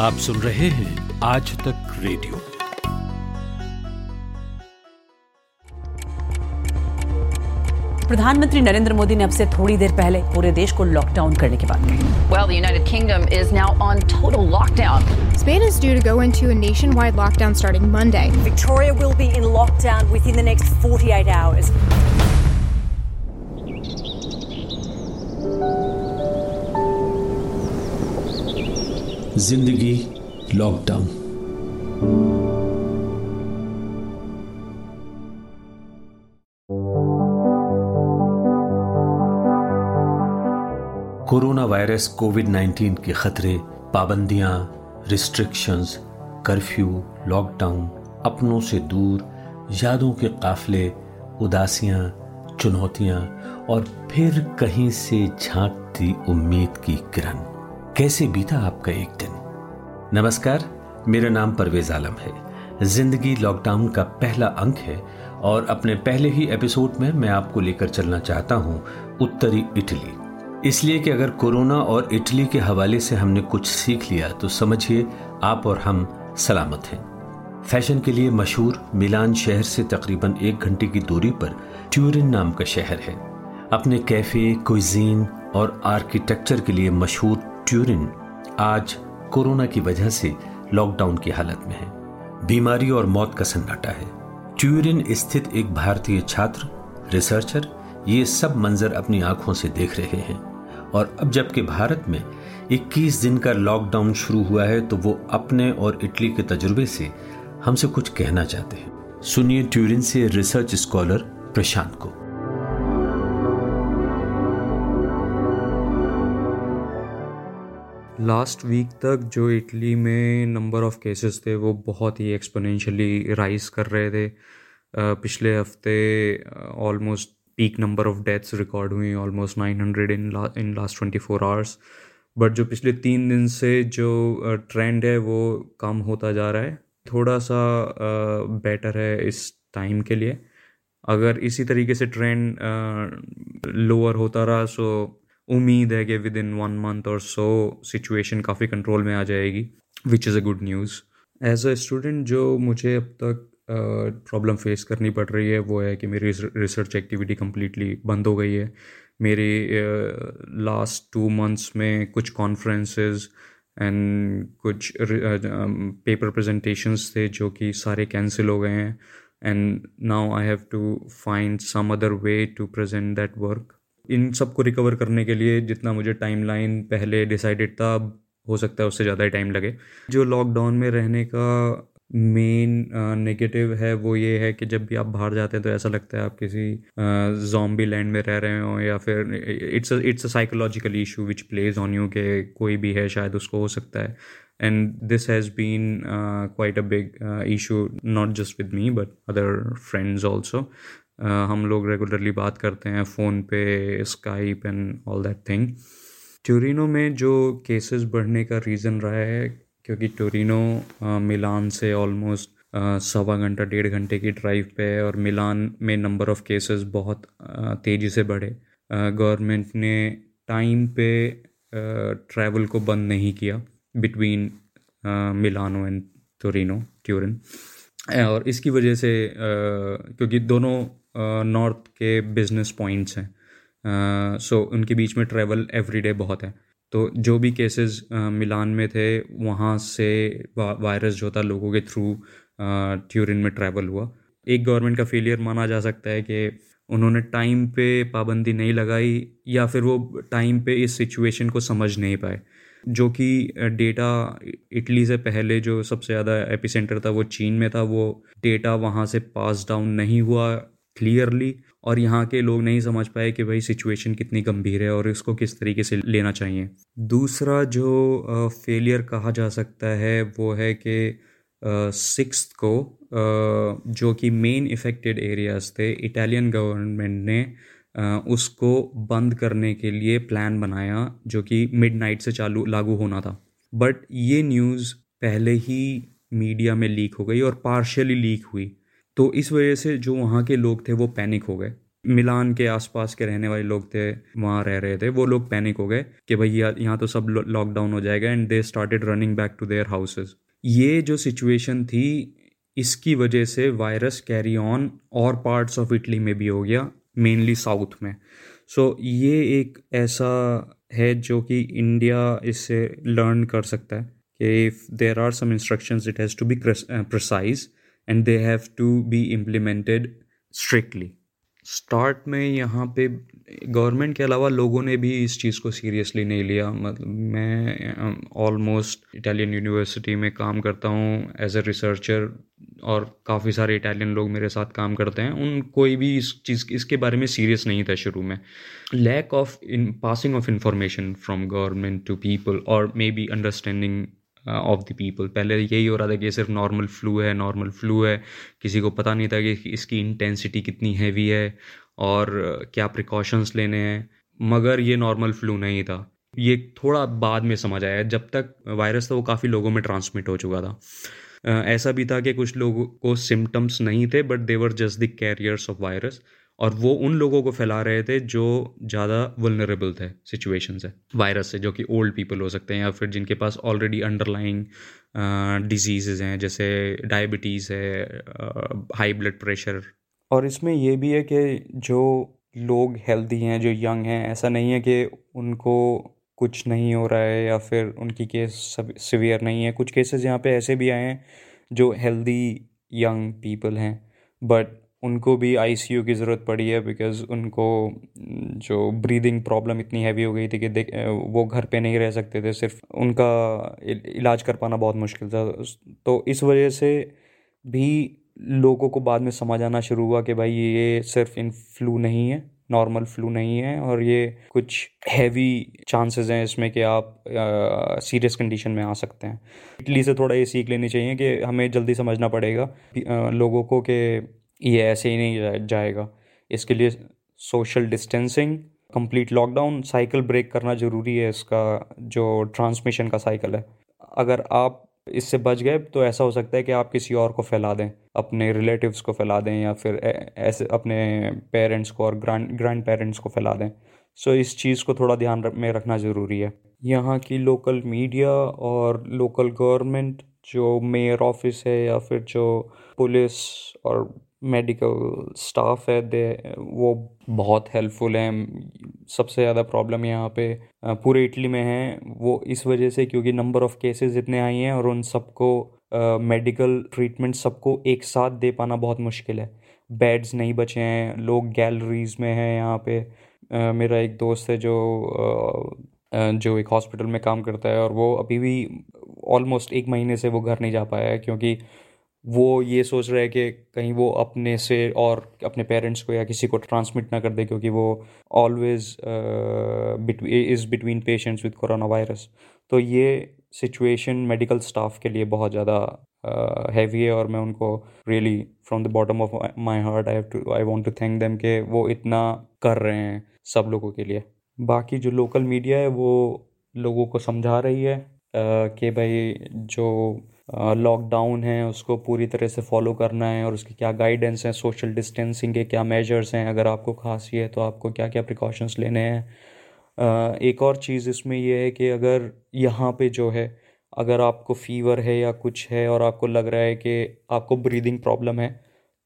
आप सुन रहे हैं आज तक रेडियो प्रधानमंत्री नरेंद्र मोदी ने अब से थोड़ी देर पहले पूरे देश को लॉकडाउन करने की बात कही Well, the United Kingdom is now on total lockdown. Spain is due to go into a nationwide lockdown starting Monday. Victoria will be in lockdown within the next 48 hours. ज़िंदगी लॉकडाउन कोरोना वायरस कोविड 19 के खतरे, पाबंदियाँ restrictions curfew lockdown अपनों से दूर, यादों के काफले, उदासियाँ, चुनौतियाँ और फिर कहीं से झांकती उम्मीद की किरण। कैसे बीता आपका एक दिन? नमस्कार, मेरा नाम परवेज आलम है। ज़िंदगी लॉकडाउन का पहला अंक है और अपने पहले ही एपिसोड में मैं आपको लेकर चलना चाहता हूँ उत्तरी इटली। इसलिए कि अगर कोरोना और इटली के हवाले से हमने कुछ सीख लिया तो समझिए आप और हम सलामत हैं। फ़ैशन के लिए मशहूर मिलान शहर से तकरीबन एक घंटे की दूरी पर ट्यूरिन नाम का शहर है। अपने कैफ़े कुजीन और आर्किटेक्चर के लिए मशहूर ट्यूरिन आज कोरोना की वजह से लॉकडाउन की हालत में है। बीमारी और मौत का सन्नाटा है। ट्यूरिन स्थित एक भारतीय छात्र, रिसर्चर, ये सब मंजर अपनी आँखों से देख रहे हैं। और अब जबकि भारत में 21 दिन का लॉकडाउन शुरू हुआ है तो वो अपने और इटली के तजुर्बे से हमसे कुछ कहना चाहते हैं। सुनिए ट्यूरिन से रिसर्च स्कॉलर प्रशांत को। लास्ट वीक तक जो इटली में नंबर ऑफ़ केसेस थे, वो बहुत ही एक्सपोनेंशियली राइज कर रहे थे। पिछले हफ़्ते almost peak number of deaths record हुई almost nine hundred in in last twenty four hours but जो पिछले तीन दिन से जो ट्रेंड है, वो कम होता जा रहा है। थोड़ा सा बेटर है इस टाइम के लिए। अगर इसी तरीके से ट्रेंड लोअर होता रहा सो उम्मीद है कि विद इन वन मंथ और सो सिचुएशन काफ़ी कंट्रोल में आ जाएगी which is a good news as a student जो मुझे अब तक प्रॉब्लम uh, फेस करनी पड़ रही है वो है कि मेरी रिसर्च एक्टिविटी कम्प्लीटली बंद हो गई है। मेरी लास्ट टू मंथ्स में कुछ कॉन्फ्रेंसेस एंड कुछ पेपर प्रेजेंटेशंस थे जो कि सारे कैंसिल हो गए हैं। And now I have to find some other way to present that work इन सबको रिकवर करने के लिए जितना मुझे टाइम लाइन पहले डिसाइडेड था, अब हो सकता है उससे ज़्यादा ही टाइम लगे। जो लॉकडाउन में रहने का मेन नेगेटिव है, वो ये है कि जब भी आप बाहर जाते हैं तो ऐसा लगता है आप किसी जॉम्बी लैंड में रह रहे हो या फिर it's it's a psychological issue which plays on you के कोई भी है, शायद उसको हो सकता है। And this has been quite a big issue not just with me but other friends also हम लोग रेगुलरली बात करते हैं फ़ोन पे Skype and all that thing Torino में जो केसेस बढ़ने का रीज़न रहा है, क्योंकि टोरिनो मिलान से ऑलमोस्ट सवा घंटा, डेढ़ घंटे की ड्राइव पे है और मिलान में नंबर ऑफ़ केसेस बहुत तेज़ी से बढ़े। गवर्नमेंट ने टाइम पे ट्रैवल को बंद नहीं किया between Milano and Torino Turin और इसकी वजह से क्योंकि दोनों नॉर्थ के बिज़नेस पॉइंट्स हैं। सो उनके बीच में ट्रैवल एवरीडे बहुत है। तो जो भी केसेस मिलान में थे, वहाँ से वायरस जो था लोगों के थ्रू ट्यूरिन में ट्रैवल हुआ। एक गवर्नमेंट का फेलियर माना जा सकता है कि उन्होंने टाइम पे पाबंदी नहीं लगाई या फिर वो टाइम पे इस सिचुएशन को समझ नहीं पाए। जो कि डेटा इटली से पहले जो सबसे ज़्यादा एपिसेंटर था वो चीन में था, वो डेटा वहाँ से पास डाउन नहीं हुआ। क्लियरली और यहाँ के लोग नहीं समझ पाए कि भाई सिचुएशन कितनी गंभीर है और इसको किस तरीके से लेना चाहिए। दूसरा जो फेलियर कहा जा सकता है वो है कि सिक्स को जो कि मेन इफ़ेक्टेड एरियाज़ थे इटालियन गवर्नमेंट ने उसको बंद करने के लिए प्लान बनाया जो कि मिड नाइट से चालू, लागू होना था। बट ये न्यूज़ पहले ही मीडिया में लीक हो गई और पार्शियली लीक हुई। तो इस वजह से जो वहाँ के लोग थे वो पैनिक हो गए। मिलान के आसपास के रहने वाले लोग थे वहाँ रह रहे थे वो लोग पैनिक हो गए कि भाई यहाँ तो सब लॉकडाउन हो जाएगा and they started running back to their houses ये जो सिचुएशन थी इसकी वजह से वायरस कैरी ऑन और पार्ट्स ऑफ़ इटली में भी हो गया मेनली साउथ में। सो so, ये एक ऐसा है जो कि इंडिया इससे लर्न कर सकता है कि if there are some instructions it has to be precise and they have to be implemented strictly start में यहाँ पे गवर्नमेंट के अलावा लोगों ने भी इस चीज़ को सीरियसली नहीं लिया। मतलब मैं ऑलमोस्ट इटालियन यूनिवर्सिटी में काम करता हूँ एज ए रिसर्चर और काफ़ी सारे इटालियन लोग मेरे साथ काम करते हैं। उन कोई भी इस चीज़, इसके बारे में सीरियस नहीं था शुरू में। Lack of in passing of information from government to people और may be understanding of the people पहले यही हो रहा था कि सिर्फ़ नॉर्मल फ्लू है नॉर्मल फ्लू है। किसी को पता नहीं था कि इसकी इंटेंसिटी कितनी हैवी है और क्या प्रिकॉशंस लेने हैं। मगर ये नॉर्मल फ्लू नहीं था। ये थोड़ा बाद में समझ आया। जब तक वायरस था, वो काफ़ी लोगों में ट्रांसमिट हो चुका था। ऐसा भी था कि कुछ लोगों को सिम्टम्स नहीं थे but they were just the carriers of virus और वो उन लोगों को फैला रहे थे जो ज़्यादा वलनरेबल थे सिचुएशन से वायरस से, जो कि ओल्ड पीपल हो सकते हैं या फिर जिनके पास ऑलरेडी अंडरलाइंग डिज़ीज़ हैं, जैसे डायबिटीज़ है हाई ब्लड प्रेशर और इसमें ये भी है कि जो लोग हेल्दी हैं, जो यंग हैं, ऐसा नहीं है कि उनको कुछ नहीं हो रहा है या फिर उनकी केस सिवियर नहीं है। कुछ केसेस यहाँ पे ऐसे भी आए हैं जो हेल्दी यंग पीपल हैं बट उनको भी आईसीयू की ज़रूरत पड़ी है बिकॉज़ उनको जो ब्रीदिंग प्रॉब्लम इतनी हैवी हो गई थी कि वो घर पे नहीं रह सकते थे सिर्फ़ उनका इलाज कर पाना बहुत मुश्किल था। तो इस वजह से भी लोगों को बाद में समझ आना शुरू हुआ कि भाई ये सिर्फ़ इन फ्लू नहीं है नॉर्मल फ्लू नहीं है और ये कुछ हैवी चांसेस हैं इसमें कि आप सीरियस कंडीशन में आ सकते हैं। इटली से थोड़ा ये सीख लेनी चाहिए कि हमें जल्दी समझना पड़ेगा आ, लोगों को कि ये ऐसे ही नहीं जाएगा। इसके लिए social distancing complete lockdown cycle break करना ज़रूरी है इसका, जो ट्रांसमिशन का साइकिल है। अगर आप इससे बच गए तो ऐसा हो सकता है कि आप किसी और को फैला दें, अपने रिलेटिव्स को फैला दें, या फिर ऐसे अपने पेरेंट्स को और ग्रैंड ग्रैंड पेरेंट्स को फैला दें। सो इस चीज़ को थोड़ा ध्यान में रखना ज़रूरी है। यहाँ की लोकल मीडिया और लोकल गवर्नमेंट जो मेयर ऑफ़िस है या फिर जो पुलिस और मेडिकल स्टाफ है दे वो बहुत हेल्पफुल हैं। सबसे ज़्यादा प्रॉब्लम यहाँ पे पूरे इटली में है। वो इस वजह से क्योंकि नंबर ऑफ़ केसेस इतने आई हैं और उन सबको मेडिकल ट्रीटमेंट सबको एक साथ दे पाना बहुत मुश्किल है। बेड्स नहीं बचे हैं लोग गैलरीज में हैं यहाँ पे। आ, मेरा एक दोस्त है जो आ, जो एक हॉस्पिटल में काम करता है और वो अभी भी ऑलमोस्ट एक महीने से वो घर नहीं जा पाया है क्योंकि वो ये सोच रहा है कि कहीं वो अपने से और अपने पेरेंट्स को या किसी को ट्रांसमिट ना कर दे क्योंकि वो always is between patients with corona virus तो ये सिचुएशन मेडिकल स्टाफ के लिए बहुत ज़्यादा हैवी है और मैं उनको really from the bottom of my heart I to I want to thank them कि वो इतना कर रहे हैं सब लोगों के लिए। बाकी जो लोकल मीडिया है वो लोगों को समझा रही है कि भाई जो लॉकडाउन है, उसको पूरी तरह से फॉलो करना है और उसकी क्या गाइडेंस हैं सोशल डिस्टेंसिंग के क्या मेजर्स हैं, अगर आपको खांसी है तो आपको क्या क्या प्रिकॉशंस लेने हैं। एक और चीज़ इसमें यह है कि अगर यहाँ पे जो है, अगर आपको फीवर है या कुछ है और आपको लग रहा है कि आपको ब्रीदिंग प्रॉब्लम है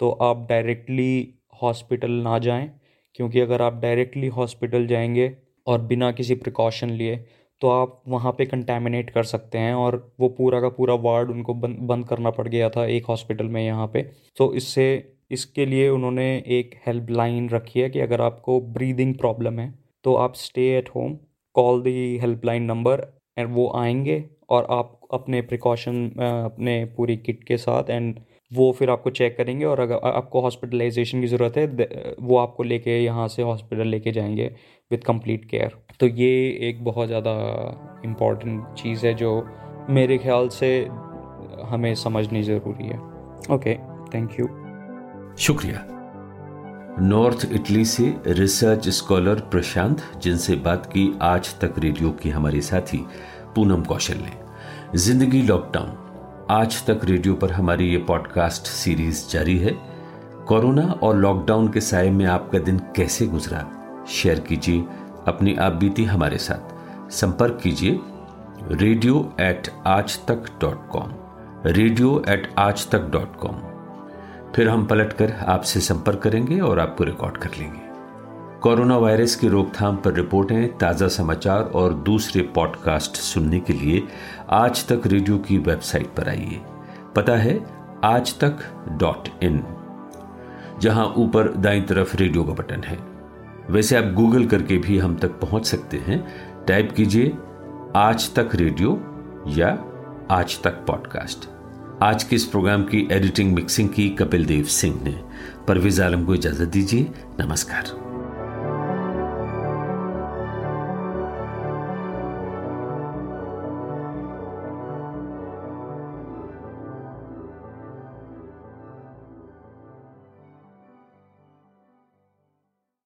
तो आप डायरेक्टली हॉस्पिटल ना जाएँ, क्योंकि अगर आप डायरेक्टली हॉस्पिटल जाएँगे और बिना किसी प्रिकॉशन लिए तो आप वहाँ पे कंटेमिनेट कर सकते हैं और वो पूरा का पूरा वार्ड उनको बंद बंद करना पड़ गया था एक हॉस्पिटल में यहाँ पे। तो इससे, इसके लिए उन्होंने एक हेल्पलाइन रखी है कि अगर आपको ब्रीदिंग प्रॉब्लम है तो आप stay at home call the helpline number and वो आएँगे और आप अपने प्रिकॉशन अपने पूरी किट के साथ एंड वो फिर आपको चेक करेंगे और अगर आपको हॉस्पिटलाइजेशन की ज़रूरत है वो आपको लेके यहाँ से हॉस्पिटल लेके जाएँगे विद कंप्लीट केयर तो ये एक बहुत ज़्यादा इंपॉर्टेंट चीज़ है जो मेरे ख्याल से हमें समझनी ज़रूरी है। ओके थैंक यू शुक्रिया। नॉर्थ इटली से रिसर्च स्कॉलर प्रशांत जिनसे बात की आज तक रेडियो की हमारी साथी पूनम कौशल ने। ज़िंदगी लॉकडाउन आज तक रेडियो पर हमारी ये पॉडकास्ट सीरीज़ जारी है। कोरोना और लॉकडाउन के साय में आपका दिन कैसे गुजरा? शेयर कीजिए, अपनी आप बीती हमारे साथ। संपर्क कीजिए, रेडियो एट आज तक डॉट कॉम रेडियो एट आज तक डॉट कॉम फिर हम पलटकर आपसे संपर्क करेंगे और आपको रिकॉर्ड कर लेंगे। कोरोना वायरस की रोकथाम पर रिपोर्टें, ताज़ा समाचार और दूसरे पॉडकास्ट सुनने के लिए आज तक रेडियो की वेबसाइट पर आइए। पता है, आज तक डॉट इन, जहाँ ऊपर दाई तरफ़ रेडियो का बटन है। वैसे आप गूगल करके भी हम तक पहुँच सकते हैं। टाइप कीजिए, आज तक रेडियो या आज तक पॉडकास्ट। आज के इस प्रोग्राम की एडिटिंग, मिक्सिंग की कपिल देव सिंह ने। परवेज आलम को इजाज़त दीजिए। नमस्कार।